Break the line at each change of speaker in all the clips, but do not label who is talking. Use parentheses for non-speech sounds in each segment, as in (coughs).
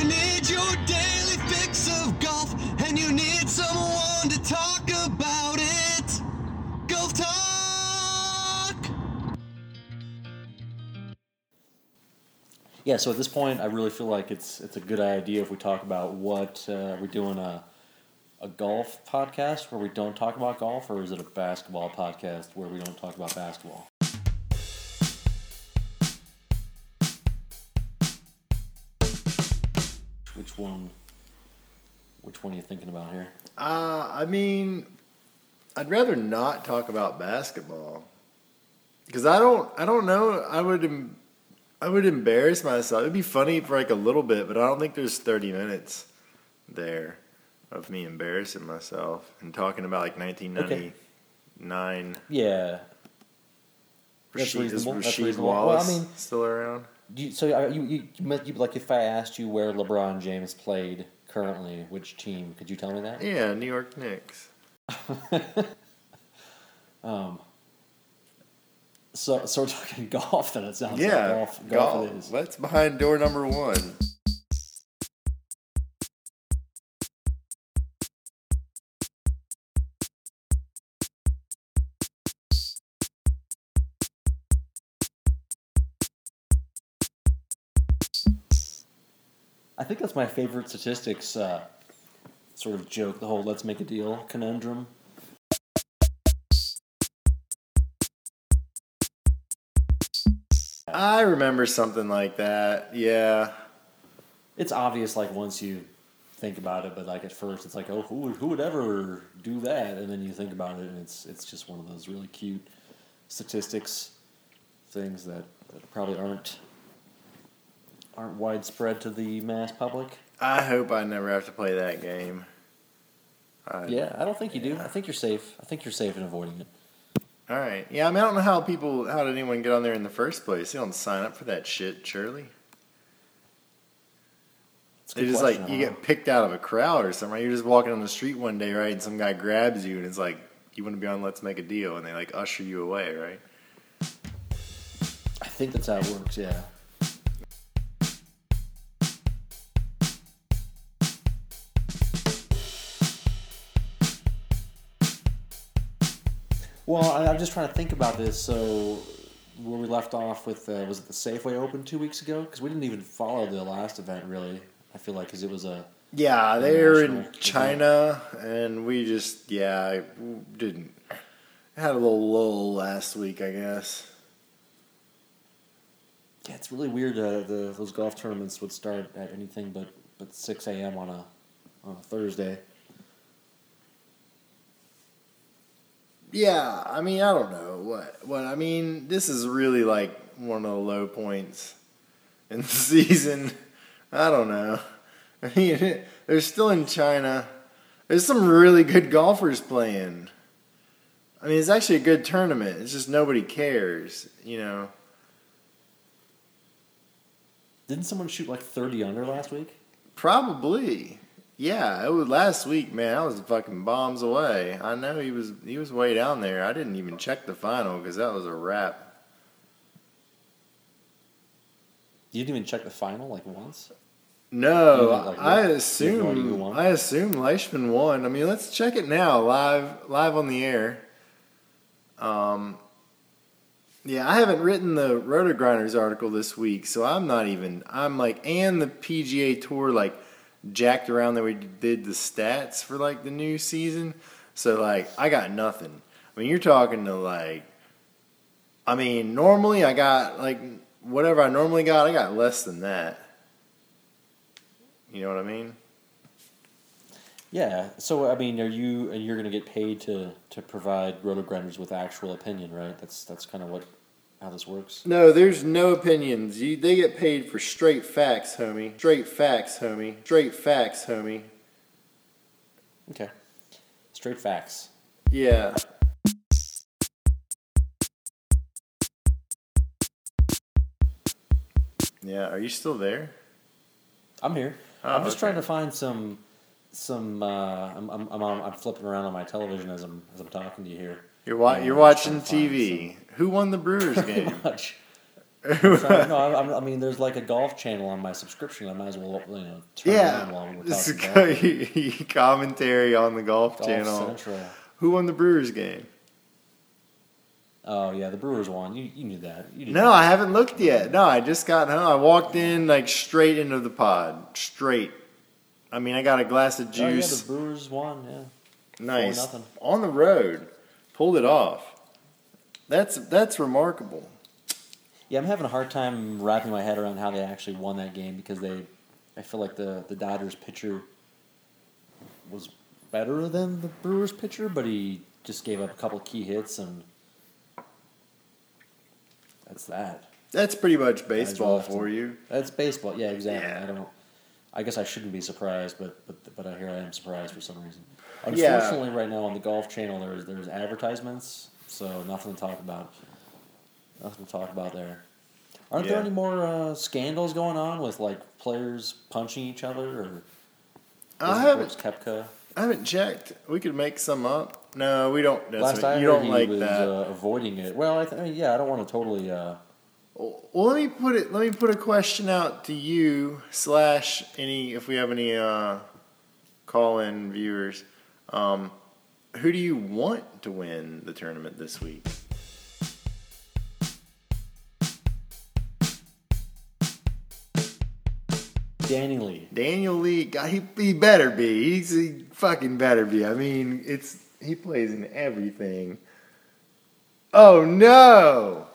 you need your daily fix of golf, and you need someone to talk about it. Golf Talk!
Yeah, so at this point, I really feel like it's it's a good idea if we talk about what uh, we're doing a a golf podcast where we don't talk about golf, or is it a basketball podcast where we don't talk about basketball? Which one? Which one are you thinking about here?
Uh, I mean, I'd rather not talk about basketball because I don't. I don't know. I would. I would embarrass myself. It'd be funny for like a little bit, but I don't think there's 30 minutes there of me embarrassing myself and talking about like 1999.
Yeah. That's
Rasheed, is Rasheed
reasonable. Well, I
Wallace
mean-
still around?
You, so you, you, you, like if I asked you where LeBron James played currently, which team? Could you tell me that?
Yeah, New York Knicks. (laughs)
um, So, so we're talking (laughs) golf. Then it sounds
yeah,
like golf. Golf, it is.
That's behind door number one.
I think that's my favorite statistics uh, sort of joke. The whole "let's make a deal" conundrum.
I remember something like that. Yeah.
It's obvious, like once you think about it, but like at first, it's like, oh, who would, who would ever do that? And then you think about it, and it's it's just one of those really cute statistics things that, that probably aren't aren't widespread to the mass public.
I hope I never have to play that game. I,
Yeah, I don't think you do. I think you're safe. I think you're safe in avoiding it.
All right. Yeah, I mean, I don't know how people, how did anyone get on there in the first place? They don't sign up for that shit, surely.
It's
just
question,
like, you get picked out of a crowd or something, right? You're just walking on the street one day, right? And some guy grabs you and it's like, you want to be on Let's Make a Deal. And they like usher you away, right?
I think that's how it works. Yeah. Well, I, I'm just trying to think about this. So, where we left off with uh, was it the Safeway Open two weeks ago? Because we didn't even follow the last event really. I feel like because it was a
Yeah, they were in
International
China and we just, yeah, I didn't. Had a little lull last week, I guess.
yeah, it's really weird. Uh, the those golf tournaments would start at anything but but six a.m. on a on a Thursday.
Yeah, I mean, I don't know what what I mean. This is really like one of the low points in (laughs) the season. I don't know. I (laughs) mean, they're still in China. There's some really good golfers playing. I mean, it's actually a good tournament. It's just nobody cares, you know.
Didn't someone shoot like thirty under last week?
Probably. Yeah, it was last week, man. I was fucking bombs away. I know he was he was way down there. I didn't even check the final because that was a wrap.
You didn't even check the final like once.
No,
like,
I
look? You have no idea who
assume? I assume Leishman won. I mean, let's check it now, live live on the air. Um, yeah, I haven't written the RotoGrinders article this week, so I'm not even. I'm like, and the PGA Tour like jacked around that we did the stats for like the new season. So like, I got nothing. I mean, you're talking to like. I mean, normally I got like whatever I normally got. I got less than that. You know what I mean?
Yeah. So I mean, are you and you're going to get paid to to provide RotoGrinders with actual opinion, right? That's that's kind of what how this works.
No, there's no opinions. You, they get paid for straight facts, homie. Straight facts, homie. Straight facts, homie.
Okay. Straight facts.
Yeah. Yeah, are you still there?
I'm here.
Oh,
I'm just
okay.
trying to find some some. Uh, I'm, I'm I'm I'm flipping around on my television as I'm as I'm talking to you here.
You're wa- you're
oh,
watching
trying to
TV. Who won the Brewers game?
much. (laughs) Sorry, no, I, I mean, there's like a golf channel on my subscription. I might as well, you know, turn it
yeah,
on while we're
this
talking golf. (laughs)
commentary on the golf,
Golf
channel.
Central.
Who won the Brewers game?
Oh yeah, the Brewers won. You, you knew that. You knew
No,
that.
I haven't looked yet. No, I just got home. I walked in like straight into the pod, straight. I mean, I got a glass of
Oh, yeah,
juice.
the Brewers won. Yeah.
nice
nothing.
on the road, pulled it off. That's that's remarkable.
Yeah, I'm having a hard time wrapping my head around how they actually won that game because they, I feel like the the Dodgers pitcher was better than the Brewers pitcher, but he just gave up a couple key hits and that's that.
That's pretty much baseball for
him.
you.
That's baseball. Yeah, exactly.
Yeah.
I don't. I guess I shouldn't be surprised, but but but I here I am surprised for some reason.
Yeah.
Unfortunately, right now on the Golf Channel, there's there's advertisements, so nothing to talk about. Nothing to talk about there. Aren't there any more uh, scandals going on with like players punching each other or?
I haven't
Koepka?
I haven't checked. We could make some up. No, we don't.
Last I
you
heard,
don't
he
like
was
that.
Uh, avoiding it. Well, I, th- I mean, yeah, I don't want to totally. Uh,
Well, let me put it. Let me put a question out to you slash any if we have any uh, call-in viewers. Um, who do you want to win the tournament this week?
Danny Lee.
Daniel Lee. God, he, he better be. He's he fucking better be. I mean, it's he plays in everything. Oh no,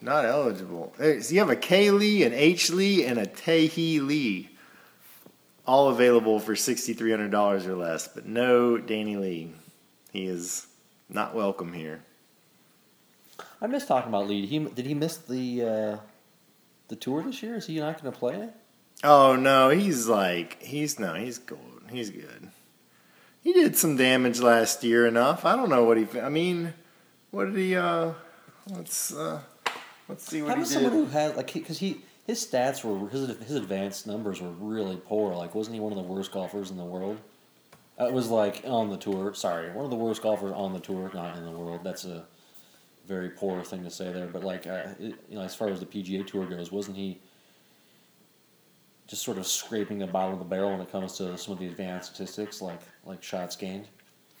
not eligible. Hey, So you have a K Lee, an H Lee, and a Tae Lee, all available for sixty three hundred dollars or less. But no Danny Lee. He is not welcome here.
I miss talking about Lee. Did he did he miss the uh, the tour this year? Is he not going to play it?
Oh no, he's like he's no, he's good. He's good. He did some damage last year enough. I don't know what he. I mean, what did he? uh Let's uh let's see what
How
he
does someone who
did.
has like because he his stats were his his advanced numbers were really poor. Like wasn't he one of the worst golfers in the world? Uh, It was like on the tour. Sorry, one of the worst golfers on the tour, not in the world. That's a very poor thing to say there. But like uh, it, you know, as far as the PGA Tour goes, wasn't he just sort of scraping the bottom of the barrel when it comes to some of the advanced statistics, like like shots gained?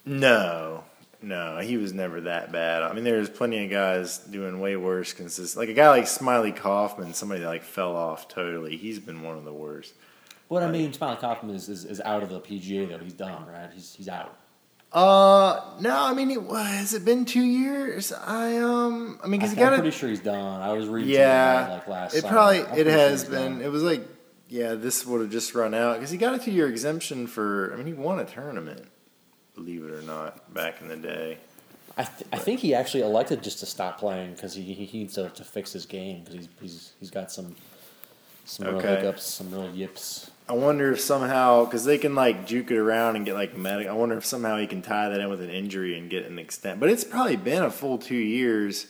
No, no, he was never that bad. I mean, there's plenty of guys doing way worse. Consist like a guy like Smylie Kaufman, somebody that like fell off totally. He's been one of the worst.
But I mean, Smylie Kaufman is, is, is out of the PGA though. He's done, right? He's he's out.
Uh, no, I mean, it, what, has it been two years? I um, I mean, because
I,
he got a
pretty sure he's done. I was reading
Yeah,
like last.
it
summer.
probably
I'm
it
pretty sure
has been.
done.
It was like yeah, this would have just run out because he got a two year exemption for. I mean, he won a tournament, believe it or not, back in the day.
I, th- I think he actually elected just to stop playing because he, he needs to, to fix his game because he's, he's he's got some some real
Okay.
hiccups, some real yips.
I wonder if somehow because they can like juke it around and get like medic. I wonder if somehow he can tie that in with an injury and get an extent. But it's probably been a full two years.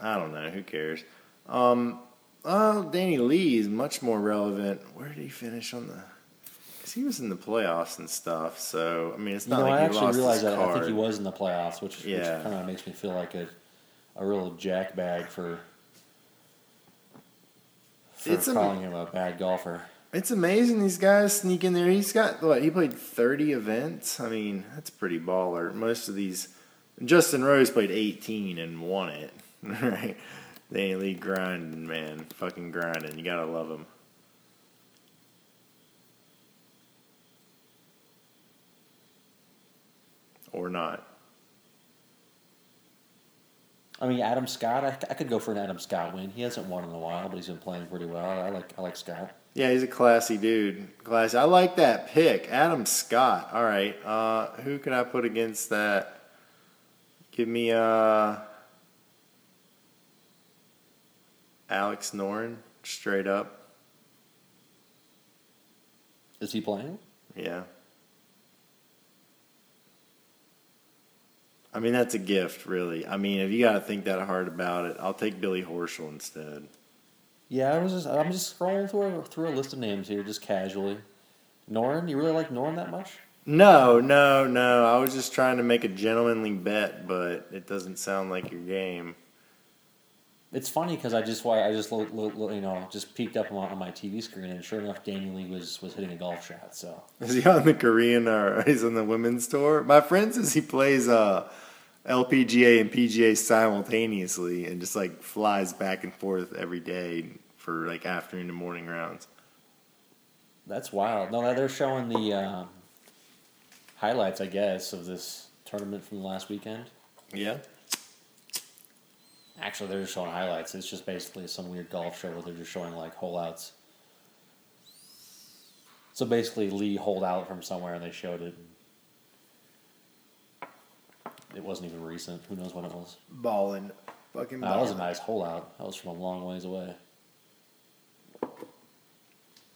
I don't know. Who cares? Um, well, Danny Lee is much more relevant. Where did he finish on the? Because he was in the playoffs and stuff. So I mean, it's
You
not
know,
like
I
he
actually
lost
realized
his
that.
card.
I think he was in the playoffs, which,
Yeah.
which kind of makes me feel like a a real jackbag for for
It's
calling him a bad golfer.
It's amazing these guys sneak in there. He's got what he played thirty events. I mean, that's pretty baller. Most of these, Justin Rose played eighteen and won it. (laughs) Right? Danny Lee grinding, man, fucking grinding. You gotta love him. Or not.
I mean, Adam Scott. I, I could go for an Adam Scott win. He hasn't won in a while, but he's been playing pretty well. I like I like Scott.
Yeah, he's a classy dude. Classy. I like that pick, Adam Scott. All right, uh, who can I put against that? Give me uh, Alex Noren, straight up.
Is he playing?
Yeah. I mean, that's a gift, really. I mean, if you got to think that hard about it, I'll take Billy Horschel instead.
Yeah, I was just I'm just scrolling through a, through a list of names here, just casually. Noren, you really like Noren that much?
No, no, no. I was just trying to make a gentlemanly bet, but it doesn't sound like your game.
It's funny because I just why I just lo- lo- lo- you know just peeked up on, on my TV screen and sure enough, Daniel Lee was was hitting a golf shot. So
Is he on the Korean or (laughs) he's on the women's tour? My friend says he plays uh, LPGA and PGA simultaneously and just like flies back and forth every day for like afternoon and morning rounds.
that's wild. No, they're showing the um, highlights, I guess, of this tournament from the last weekend.
Yeah.
Actually, they're just showing highlights. It's just basically some weird golf show where they're just showing like hole outs. So basically, Lee holed out from somewhere and they showed it. It wasn't even recent. Who knows when it was?
Ballin'. Fucking
Nah, that was a nice hole out. That was from a long ways away.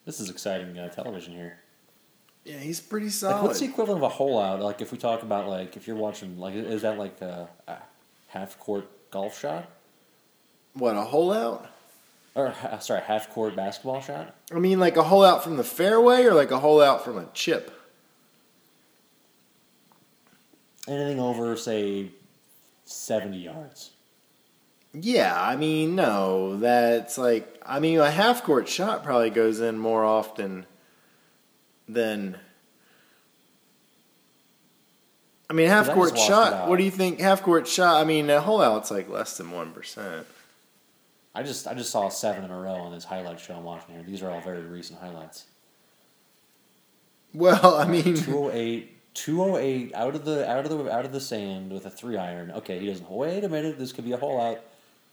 This is exciting uh, television here.
Yeah, he's pretty
Like,
solid.
what's the equivalent of a hole out? Like, if we talk about like, if you're watching, like, is that like a, a half court golf shot,
what, a hole out?
or ha- sorry, half court basketball shot?
I mean, like a hole out from the fairway or like a hole out from a chip?
Anything over, say, seventy yards.
Yeah, I mean, no, that's like, I mean, a half court shot probably goes in more often than. I mean, half court
just watched it
shot. What do you think? Half court shot. I mean, a whole out's like less than one percent.
I just I just saw seven in a row on this highlight show I'm watching here. These are all very recent highlights.
Well, I mean,
208, 208 out of the out of the out of the sand with a three iron. Okay, he doesn't. Wait a minute, this could be a hole out.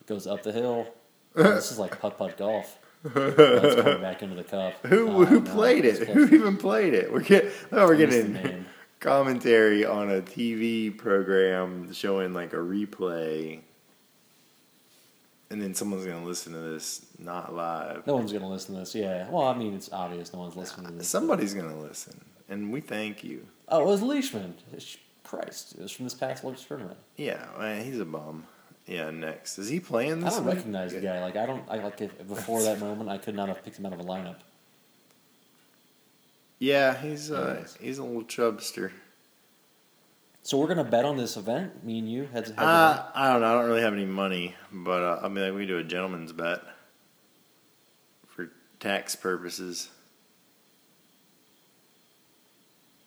It goes up the hill. Oh, this is like putt putt golf. That's coming back into the cup.
who
Oh,
who
no,
played it? Who even played it? We're getting oh, we're
I missed the
getting commentary on a TV program showing like a replay, and then someone's gonna listen to this not live.
No one's gonna listen to this. Yeah. Well, I mean, it's obvious no one's listening to this.
Somebody's gonna listen, and we thank you.
Oh, it was Leishman. Christ, it was from this past Lord's tournament.
Yeah, man, he's a bum. Yeah, next is he playing this I
don't
week?
recognize the guy. Like I don't. I like if, before that moment, I could not have picked him out of a lineup.
Yeah, he's uh, he's a little chubster.
So we're gonna bet on this event. Me and you heads head to
Uh. I don't know. I don't really have any money, but uh, I mean, like, we do a gentleman's bet for tax purposes.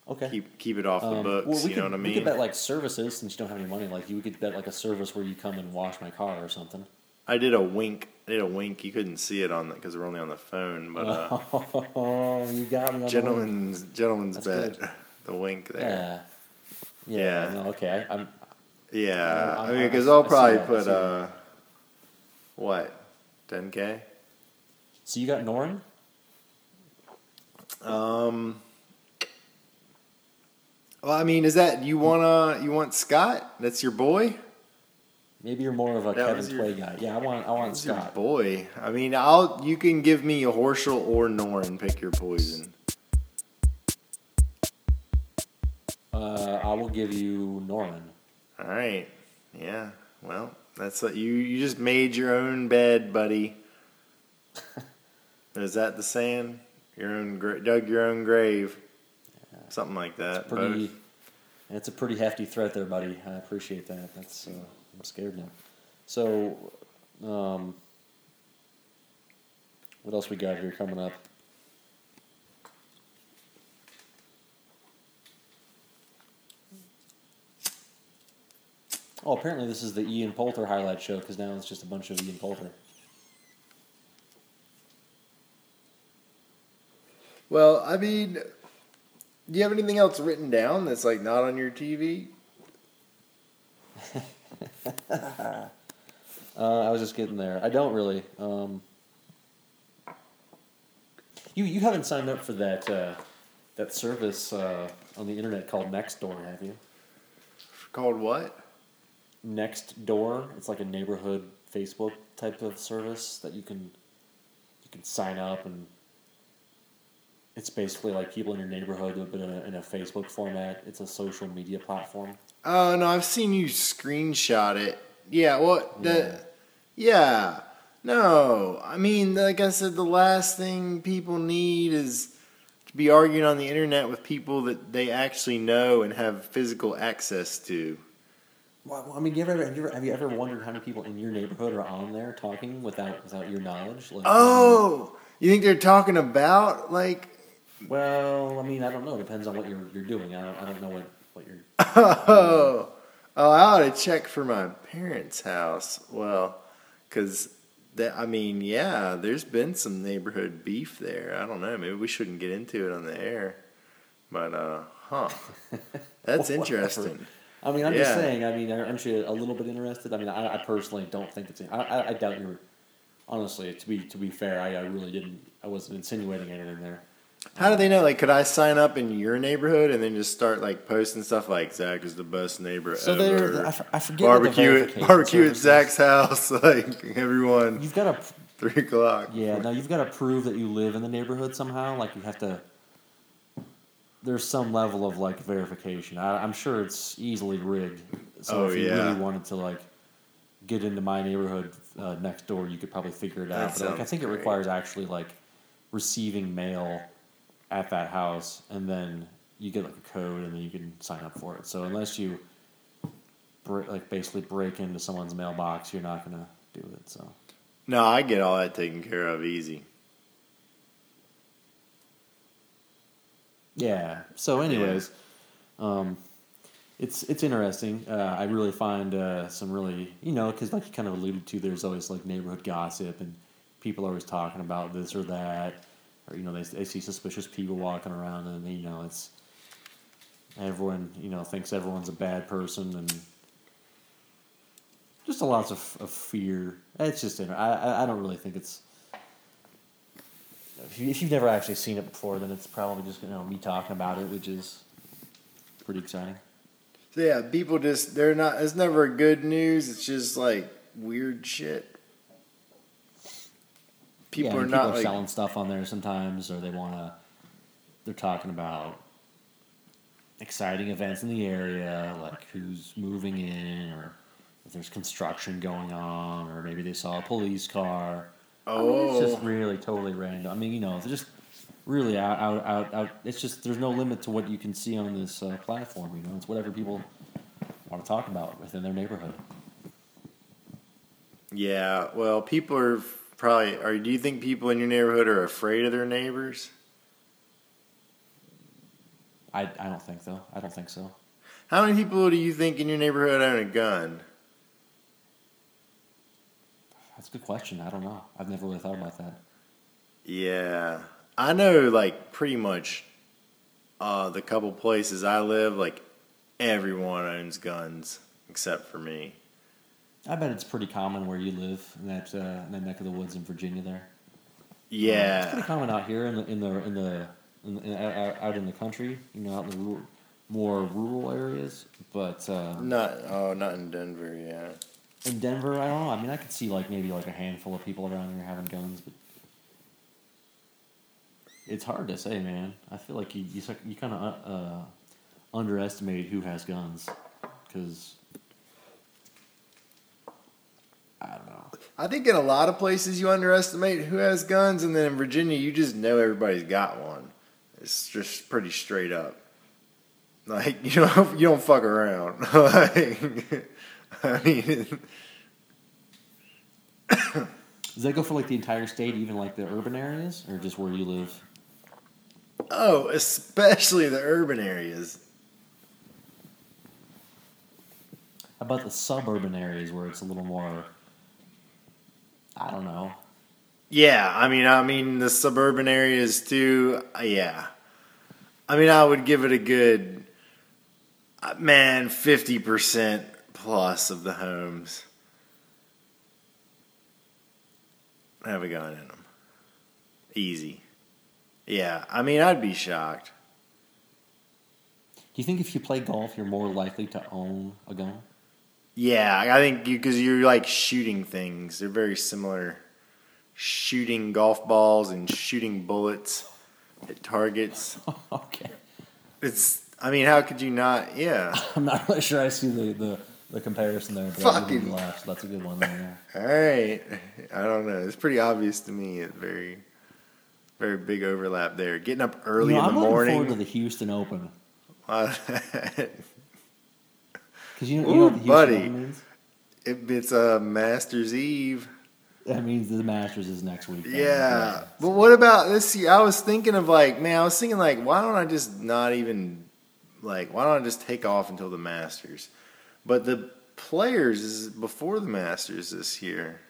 Okay.
Keep keep it off the
Um,
books.
well, we
you
could,
know what I
We
mean?
could bet like services since you don't have any money. Like you could bet like a service where you come and wash my car or something.
I did a wink. I did a wink. You couldn't see it on because we're only on the phone, but uh,
Oh, (laughs) you got me. On the
gentleman's gentleman's
That's
bet. (laughs) The wink there.
Yeah. Yeah.
Yeah.
No, okay. I, I'm.
Yeah,
I-
I
I-
mean, because I'll probably
that,
put uh, what, ten k?
So you got Noren.
Um. Well, I mean, is that you wanna you want Scott? That's your boy.
Maybe you're more of a
That
Kevin
your-
Tway guy. Yeah, I want. I want Scott.
boy. I mean, I'll you can give me a Horschel or Noren. Pick your poison.
Uh, I will give you Noren.
All right. Yeah. Well, that's what you you just made your own bed, buddy. (laughs) Is that the saying? Your own gra- dug your own grave. Something like that.
Pretty.
Both.
It's a pretty hefty threat there, buddy. I appreciate that. That's. Uh, I'm scared now. So, um, what else we got here coming up? Oh, apparently this is the Ian Poulter highlight show because now it's just a bunch of Ian Poulter.
Well, I mean, do you have anything else written down that's like not on your TV? (laughs)
Uh, I was just getting there. I don't really. Um, you you haven't signed up for that uh, that service uh, on the internet called Nextdoor, have you?
Called what?
Nextdoor. It's like a neighborhood Facebook type of service that you can you can sign up and it's basically like people in your neighborhood but in a, in a Facebook format. It's a social media platform.
Oh no, I've seen you screenshot it. Yeah, what the? Yeah, no. I mean, like I said, the last thing people need is to be arguing on the internet with people that they actually know and have physical access to.
Well, I mean, you ever, have you ever have you ever wondered how many people in your neighborhood are on there talking without without your knowledge? Like,
Oh, um, you think they're talking about like?
Well, I mean, I don't know. It depends on what you're you're doing. I don't, I don't know what what you're. (laughs)
Oh, oh, I ought to check for my parents' house. Well, because that I mean, yeah, there's been some neighborhood beef there. I don't know. Maybe we shouldn't get into it on the air, but uh, huh? (laughs) That's interesting.
I mean, I'm just saying. I mean, aren't you a little bit interested? I mean, I, I personally don't think it's. I, I, I doubt you're. Honestly, to be to be fair, I, I really didn't. I wasn't insinuating anything there.
How do they know? Like, could I sign up in your neighborhood and then just start like posting stuff like Zach is the best neighbor
So
ever?
there, I, f- I forget
barbecue at barbecue at. Zach's house, (laughs) like everyone
You've got to
three o'clock.
Yeah, now you've got to prove that you live in the neighborhood somehow. Like you have to. There's some level of like verification. I, I'm sure it's easily rigged. So
Oh,
if you
yeah.
really wanted to like get into my neighborhood uh, next door, you could probably figure it out.
That
But like, I think it requires actually like receiving mail at that house, and then you get like a code, and then you can sign up for it. So unless you like basically break into someone's mailbox, you're not gonna do it. So.
No, I get all that taken care of easy.
Yeah. So, anyways, um, it's it's interesting. Uh, I really find uh, some really you know because like you kind of alluded to, there's always like neighborhood gossip and people are always talking about this or that, or you know they they see suspicious people walking around and you know it's everyone you know thinks everyone's a bad person and just a lots of, of fear. It's just I I- don't really think it's if, you, you've never actually seen it before, then it's probably just you know me talking about it, which is pretty exciting.
So yeah, people just they're not. It's never good news. It's just like weird shit. People
yeah,
are
and
not
are
like
selling stuff on there sometimes, or they want to. They're talking about exciting events in the area, like who's moving in, or if there's construction going on, or maybe they saw a police car. I mean, it's just
oh
really totally random. I mean, you know, it's just really out, out, out, out. It's just there's no limit to what you can see on this uh, platform. You know, it's whatever people want to talk about within their neighborhood.
yeah. Well, people are probably. Or do you think people in your neighborhood are afraid of their neighbors?
I, I don't think though. I don't think so.
How many people do you think in your neighborhood own a gun?
That's a good question. I don't know. I've never really thought about that.
Yeah, I know. Like pretty much, uh, the couple places I live, like everyone owns guns except for me.
I bet it's pretty common where you live in that uh, in that neck of the woods in Virginia. There, Yeah. it's pretty common out here in the in the in the, in the in, out out in the country. You know, out in the rural, more rural areas. But uh,
not oh, not in Denver. Yeah.
in Denver, I don't know. I mean, I could see like maybe like a handful of people around here having guns, but it's hard to say, man. I feel like you you, you kind of uh, underestimate who has guns because I don't know.
I think in a lot of places you underestimate who has guns, and then in Virginia you just know everybody's got one. It's just pretty straight up. Like (laughs) you don't you don't fuck around. (laughs) like, (laughs) I mean, (coughs)
Does that go for like the entire state, even like the urban areas, or just where you live?
oh, especially the urban areas.
How about the suburban areas where it's a little more? I don't know.
Yeah, I mean, I mean the suburban areas too. uh, Yeah, I mean, I would give it a good uh, man fifty percent plus of the homes have a gun in them. Easy. Yeah, I mean, I'd be shocked.
Do you think if you play golf, you're more likely to own a gun?
Yeah, I think because you, are like shooting things. They're very similar. Shooting golf balls and shooting bullets at targets. (laughs)
okay.
It's. I mean, how could you not? Yeah. (laughs)
I'm not really sure I see the, the, the comparison there, but
Fucking-
laugh, so that's a good one there.
All right. I don't know. It's pretty obvious to me. It's very, very big overlap there. Getting up early in
I'm
the
looking forward to the Houston Open. (laughs) Because you, you
Ooh,
know what the
buddy.
Means?
It, it's a Masters Eve. It, it's a Masters Eve.
That means the Masters is next week.
Yeah. But what about this year? I was thinking of like, man, I was thinking like, why don't I just not even like, why don't I just take off until the Masters? But the players is before the Masters this year.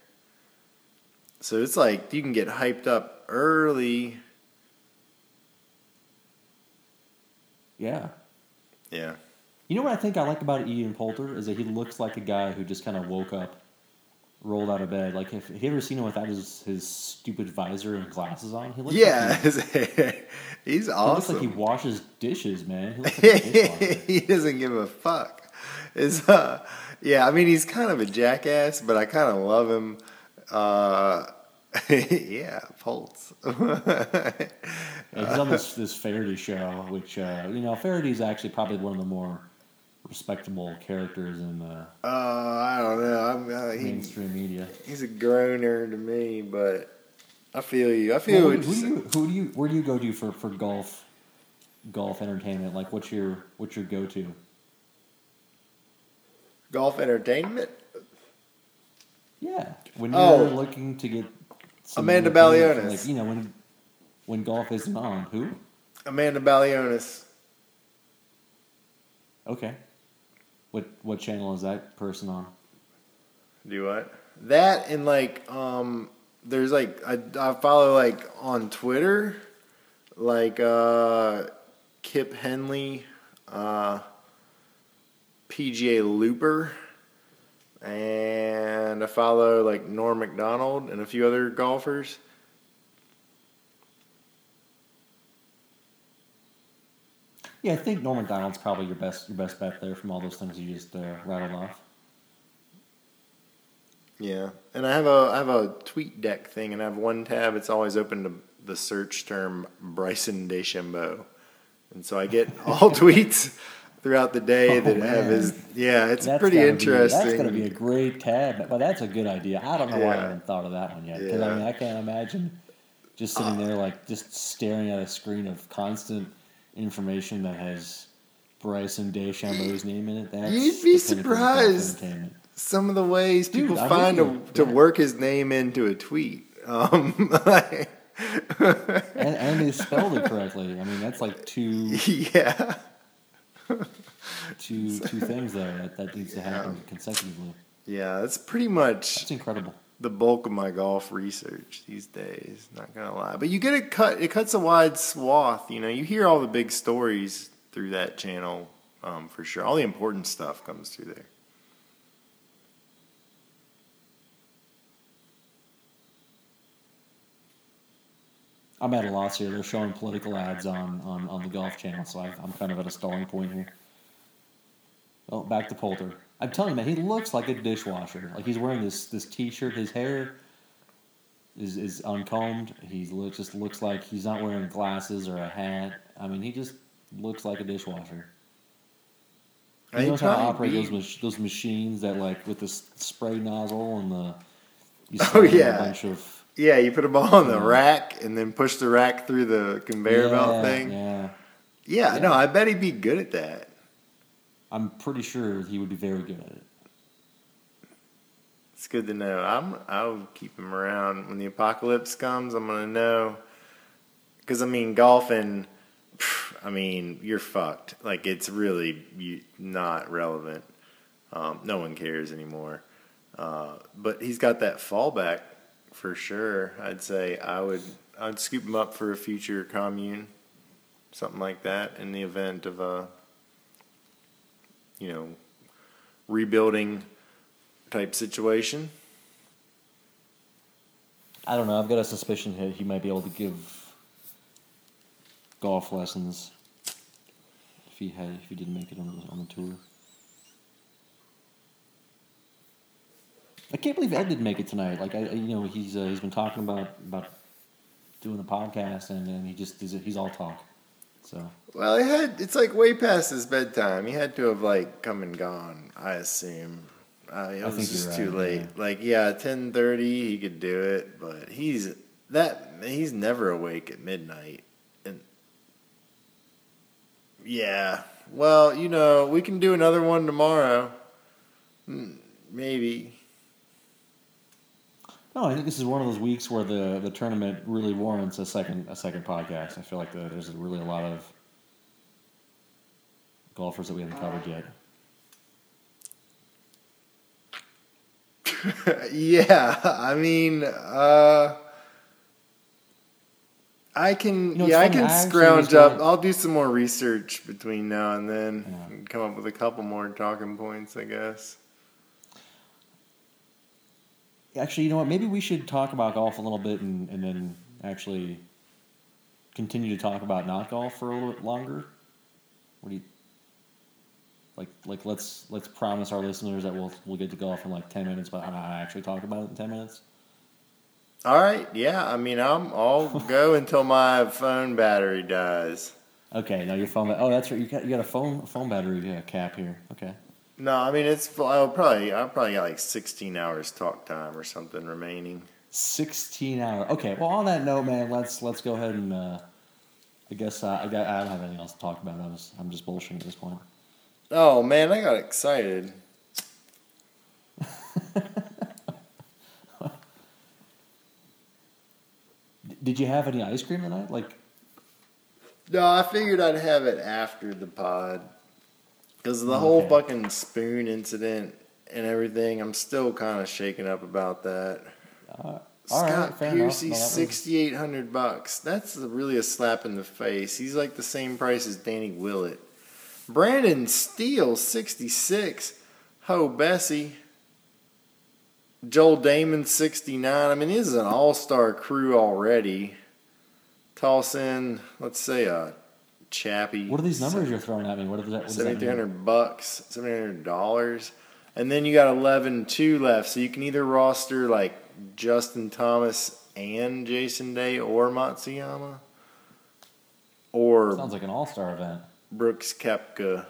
So it's like you can get hyped up early.
Yeah.
Yeah.
You know what I think I like about Ian Poulter is that he looks like a guy who just kind of woke up, rolled out of bed. Like, if, have you ever seen him without his, his stupid visor and glasses on? He looks
Yeah.
like
hair. (laughs) He's
he, he looks like he washes dishes, man. He looks like a (laughs)
he doesn't give a fuck. It's, uh, yeah, I mean, he's kind of a jackass, but I kind of love him. Uh, (laughs) yeah, Pulse.
Yeah, he's on this, this Feherty show, which, uh, you know, Feherty's actually probably one of the more respectable characters in the
Uh, I don't know. I'm, uh, he,
mainstream media.
he's a groaner to me, but I feel you. I feel
Well,
what
who, do you, who do you, where do you go to for, for golf, golf entertainment? Like, what's your, what's your go to?
golf entertainment.
Yeah, when you're
Oh.
looking to get some
Amanda Balionis.
like you know when when golf isn't on. Who?
Amanda Balionis.
Okay. What what channel is that person on?
Do what? That and like um there's like I, I follow like on Twitter like uh Kip Henley, uh PGA Looper and I follow like Norm Macdonald and a few other golfers.
Yeah, I think Norm Macdonald's probably your best your best bet there from all those things you just uh, rattled off.
Yeah, and I have a I have a TweetDeck thing, and I have one tab. It's always open to the search term Bryson DeChambeau, and so I get (laughs) all tweets throughout the day
Oh,
that have
man.
his. Yeah, it's
That's
pretty interesting.
Be, that's going to be a great tab. But that's a good idea. I don't know why I haven't thought of that one yet. Because I
Yeah. Uh.
mean, I can't imagine just sitting there like just staring at a screen of constant information that has Bryson DeChambeau's name in it. That's
You'd be
the pinnacle of golf
surprised. Some of the ways
Dude,
people
I
find
believe
to, to
Yeah.
work his name into a tweet. Um, (laughs) like-
and, and they spelled it correctly. I mean, that's like two
yeah, (laughs)
two two things there that, that needs to happen consecutively.
yeah, that's pretty much
It's incredible.
The bulk of my golf research these days. Not gonna lie, but you get it cut. It cuts a wide swath. You know, you hear all the big stories through that channel um, for sure. All the important stuff comes through there.
I'm at a loss here. They're showing political ads on, on, on the golf channel, so I, I'm kind of at a stalling point here. Oh, back to Poulter. I'm telling you, man, he looks like a dishwasher. Like he's wearing this this T-shirt. His hair is is uncombed. He look, just looks like he's not wearing glasses or a hat. I mean, he just looks like a dishwasher. He knows how to operate those mach- those machines that like with the spray nozzle and the. You
Oh, yeah.
A bunch of
Yeah, you put them all on the
Yeah.
rack and then push the rack through the conveyor belt thing.
Yeah.
Yeah,
Yeah.
no, I bet he'd be good at that.
I'm pretty sure he would be very good at it.
It's good to know. I'm. I'll keep him around when the apocalypse comes. I'm gonna know. Because I mean, golfing. I mean, you're fucked. Like it's really not relevant. Um, no one cares anymore. Uh, but he's got that fallback for sure. I'd say I would. I'd scoop him up for a future commune, something like that, in the event of a. You know, rebuilding type situation.
I don't know. I've got a suspicion that he might be able to give golf lessons if he had if he didn't make it on the on the tour. I can't believe Ed didn't make it tonight. Like I, you know, he's uh, he's been talking about about doing the podcast, and, and he just he's all talk. So
Well, he had it's like way past his bedtime. He had to have like come and gone. I assume. Uh, it
I
was
think
just
you're
too late.
yeah.
Like yeah, ten thirty he could do it, but he's that he's never awake at midnight. And yeah, Well, you know, we can do another one tomorrow. Mm, Maybe.
No, I think this is one of those weeks where the, the tournament really warrants a second a second podcast. I feel like the, there's really a lot of golfers that we haven't covered yet. (laughs)
yeah, I mean, uh, I can.
You know,
yeah, I can
I
scrounge up. I'll do some more research between now and then
Yeah.
and come up with a couple more talking points. I guess.
Actually, you know what? Maybe we should talk about golf a little bit and, and then actually continue to talk about not golf for a little bit longer. What do you like? Like let's let's promise our listeners that we'll we'll get to golf in like ten minutes, but not actually talk about it in ten minutes.
All right. Yeah. I mean, I'm. I'll (laughs) go until my phone battery dies.
Okay, now your phone. Oh, that's right. You got you got a phone phone battery yeah, cap here. Okay.
No, I mean it's. I'll probably. I probably got like 16 hours talk time or something remaining.
16 hour. Okay, well on that note, man, let's let's go ahead and uh, I guess uh, I got I don't have anything else to talk about. I was I'm just bullshitting at this point.
Oh man, I got excited. (laughs)
Did you have any ice cream tonight? Like
No, I figured I'd have it after the pod. Because the whole fucking spoon incident and everything, I'm still kind of shaken up about that.
uh,
Scott
enough.
Piercy,
No,
sixty eight hundred bucks. That's really a slap in the face. He's like the same price as Danny Willett. Brendan Steele, sixty six. Ho Bessie. Joel Dahmen, sixty nine. I mean, this is an all star crew already. Toss in, let's say a Chappie.
What are these numbers you're throwing at me? What, is that, what does that
Seventy three hundred bucks, seventy hundred dollars, and then you got eleven two left. So you can either roster like Justin Thomas and Jason Day or Matsuyama, or
Sounds like an all star event.
Brooks Koepka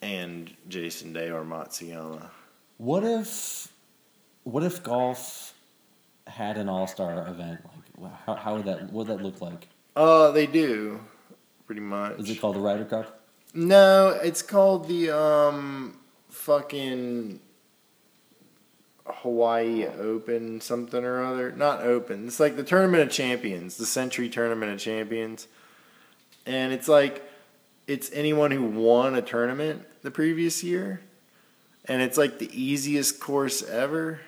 and Jason Day or Matsuyama.
What if what if golf had an all star event? Like how, how would that what would that look like?
Uh, they do, pretty much.
Is it called the Ryder Cup?
No, it's called the um fucking Hawaii Open something or other. Not Open. It's like the Tournament of Champions, the Sentry Tournament of Champions. And it's like it's anyone who won a tournament the previous year. And it's like the easiest course ever.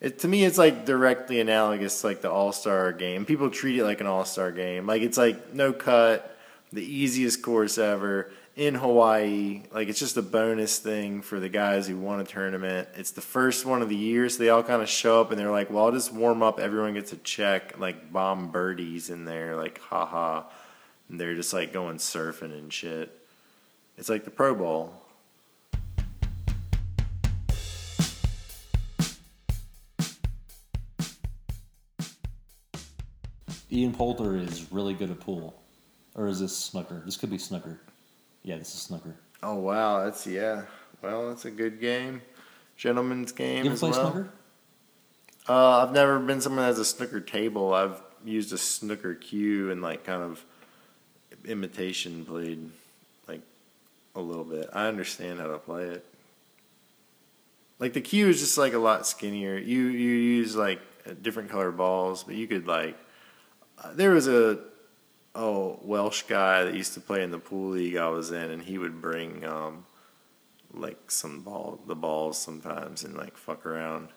It to me it's like directly analogous to like the All-Star game. People treat it like an All-Star game. Like it's like no cut, the easiest course ever in Hawaii. Like it's just a bonus thing for the guys who won a tournament. It's the first one of the year, so they all kind of show up and they're like, "Well, I'll just warm up. Everyone gets a check, like bomb birdies in there, like haha." And they're just like going surfing and shit. It's like the Pro Bowl.
Ian Poulter is really good at pool. Or is this snooker? This could be snooker. Yeah, this is snooker.
Oh wow, that's yeah. Well, that's a good game, gentleman's game
You ever
as
play
well.
snooker?
Uh, I've never been someone that has a snooker table. I've used a snooker cue and like kind of imitation played like a little bit. I understand how to play it. Like the cue is just like a lot skinnier. You you use like different color balls, but you could like there was a oh Welsh guy that used to play in the pool league I was in, and he would bring um like some ball the balls sometimes and like fuck around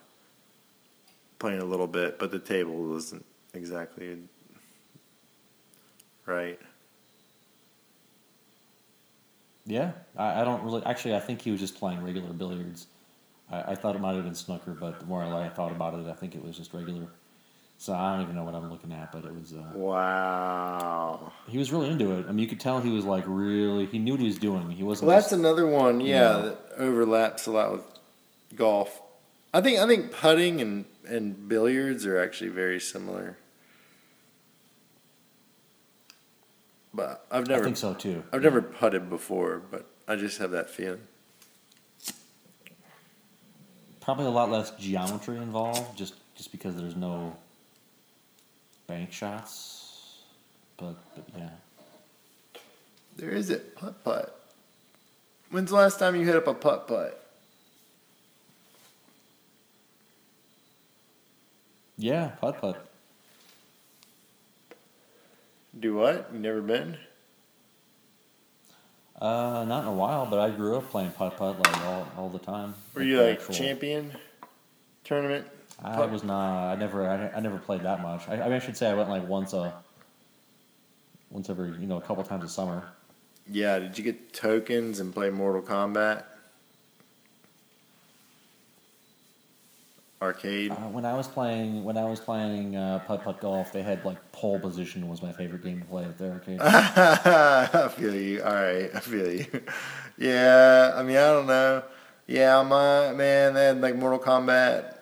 playing a little bit, but the table wasn't exactly right.
Yeah, I, I don't really. Actually, I think he was just playing regular billiards. I, I thought it might have been snooker, but the more I thought about it, I think it was just regular. So I don't even know what I'm looking at, but it was. Uh,
Wow.
he was really into it. I mean, you could tell he was like really. He knew what he was doing. He wasn't.
Well, that's another one, yeah,
Yeah.
that overlaps a lot with golf. I think I think putting and and billiards are actually very similar. But I've never.
I think so too.
I've never putted before, but I just have that feeling.
Probably a lot less geometry involved, just just because there's no bank shots. But, but yeah,
There is it. Putt putt. When's the last time you hit up a putt putt?
Yeah, putt putt.
Do what? You never been?
Uh, not in a while, but I grew up playing putt putt like all, all the time.
Were you like
actual-
champion tournament?
I was not. I never. I, I never played that much. I, I mean, I should say I went like once a. Once every, you know, a couple times a summer.
Yeah. Did you get tokens and play Mortal Kombat? Arcade.
Uh, when I was playing, when I was playing uh, putt putt golf, they had like pole position was my favorite game to play at the arcade. (laughs)
I feel you. All right, I feel you. (laughs) Yeah, I mean, I don't know. Yeah, my man, they had like Mortal Kombat,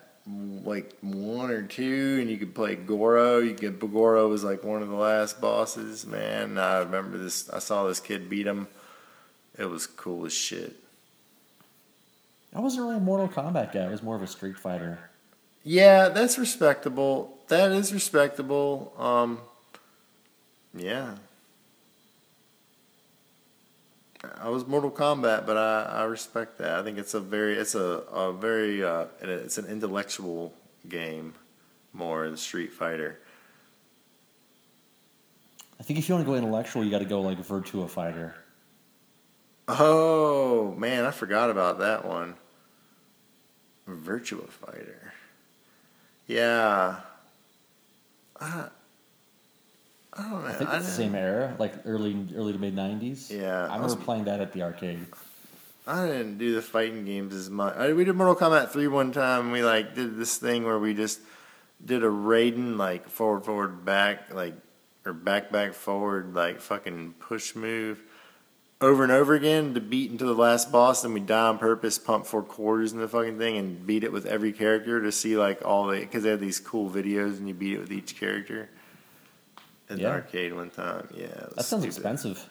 like one or two, and you could play Goro. You could Goro was like one of the last bosses. Man, I remember this. I saw this kid beat him. It was cool as shit.
I wasn't really a Mortal Kombat guy. I was more of a Street Fighter.
Yeah, that's respectable. That is respectable. Um, yeah. I was Mortal Kombat, but I, I respect that. I think it's a very it's a, a very uh, it's an intellectual game more than Street Fighter.
I think if you want to go intellectual, you got to go like Virtua Fighter.
Oh man, I forgot about that one. Virtua Fighter. Yeah. I, Oh, I don't know.
I think it's the same era, like early early to mid '90s.
Yeah,
I
I was-
remember playing that at the arcade.
I didn't do the fighting games as much. I, we did Mortal Kombat 3 one time. And we like did this thing where we just did a Raiden like forward, forward, back, like or back, back, forward, like fucking push move over and over again to beat into the last boss. And we die on purpose, pump four quarters in the fucking thing, and beat it with every character to see like all the because they had these cool videos and you beat it with each character. In the arcade one time, yeah. it was
That sounds
stupid.
expensive.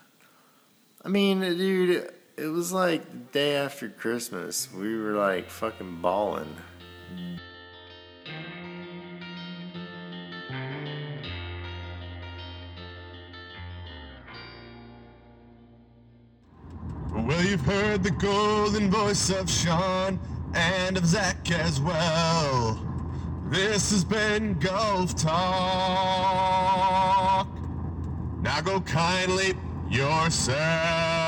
I mean, dude, it was like the day after Christmas. We were like fucking balling.
Well, you've heard the golden voice of Sean and of Zach as well. This has been Golf Talk. Now go kindly yourself.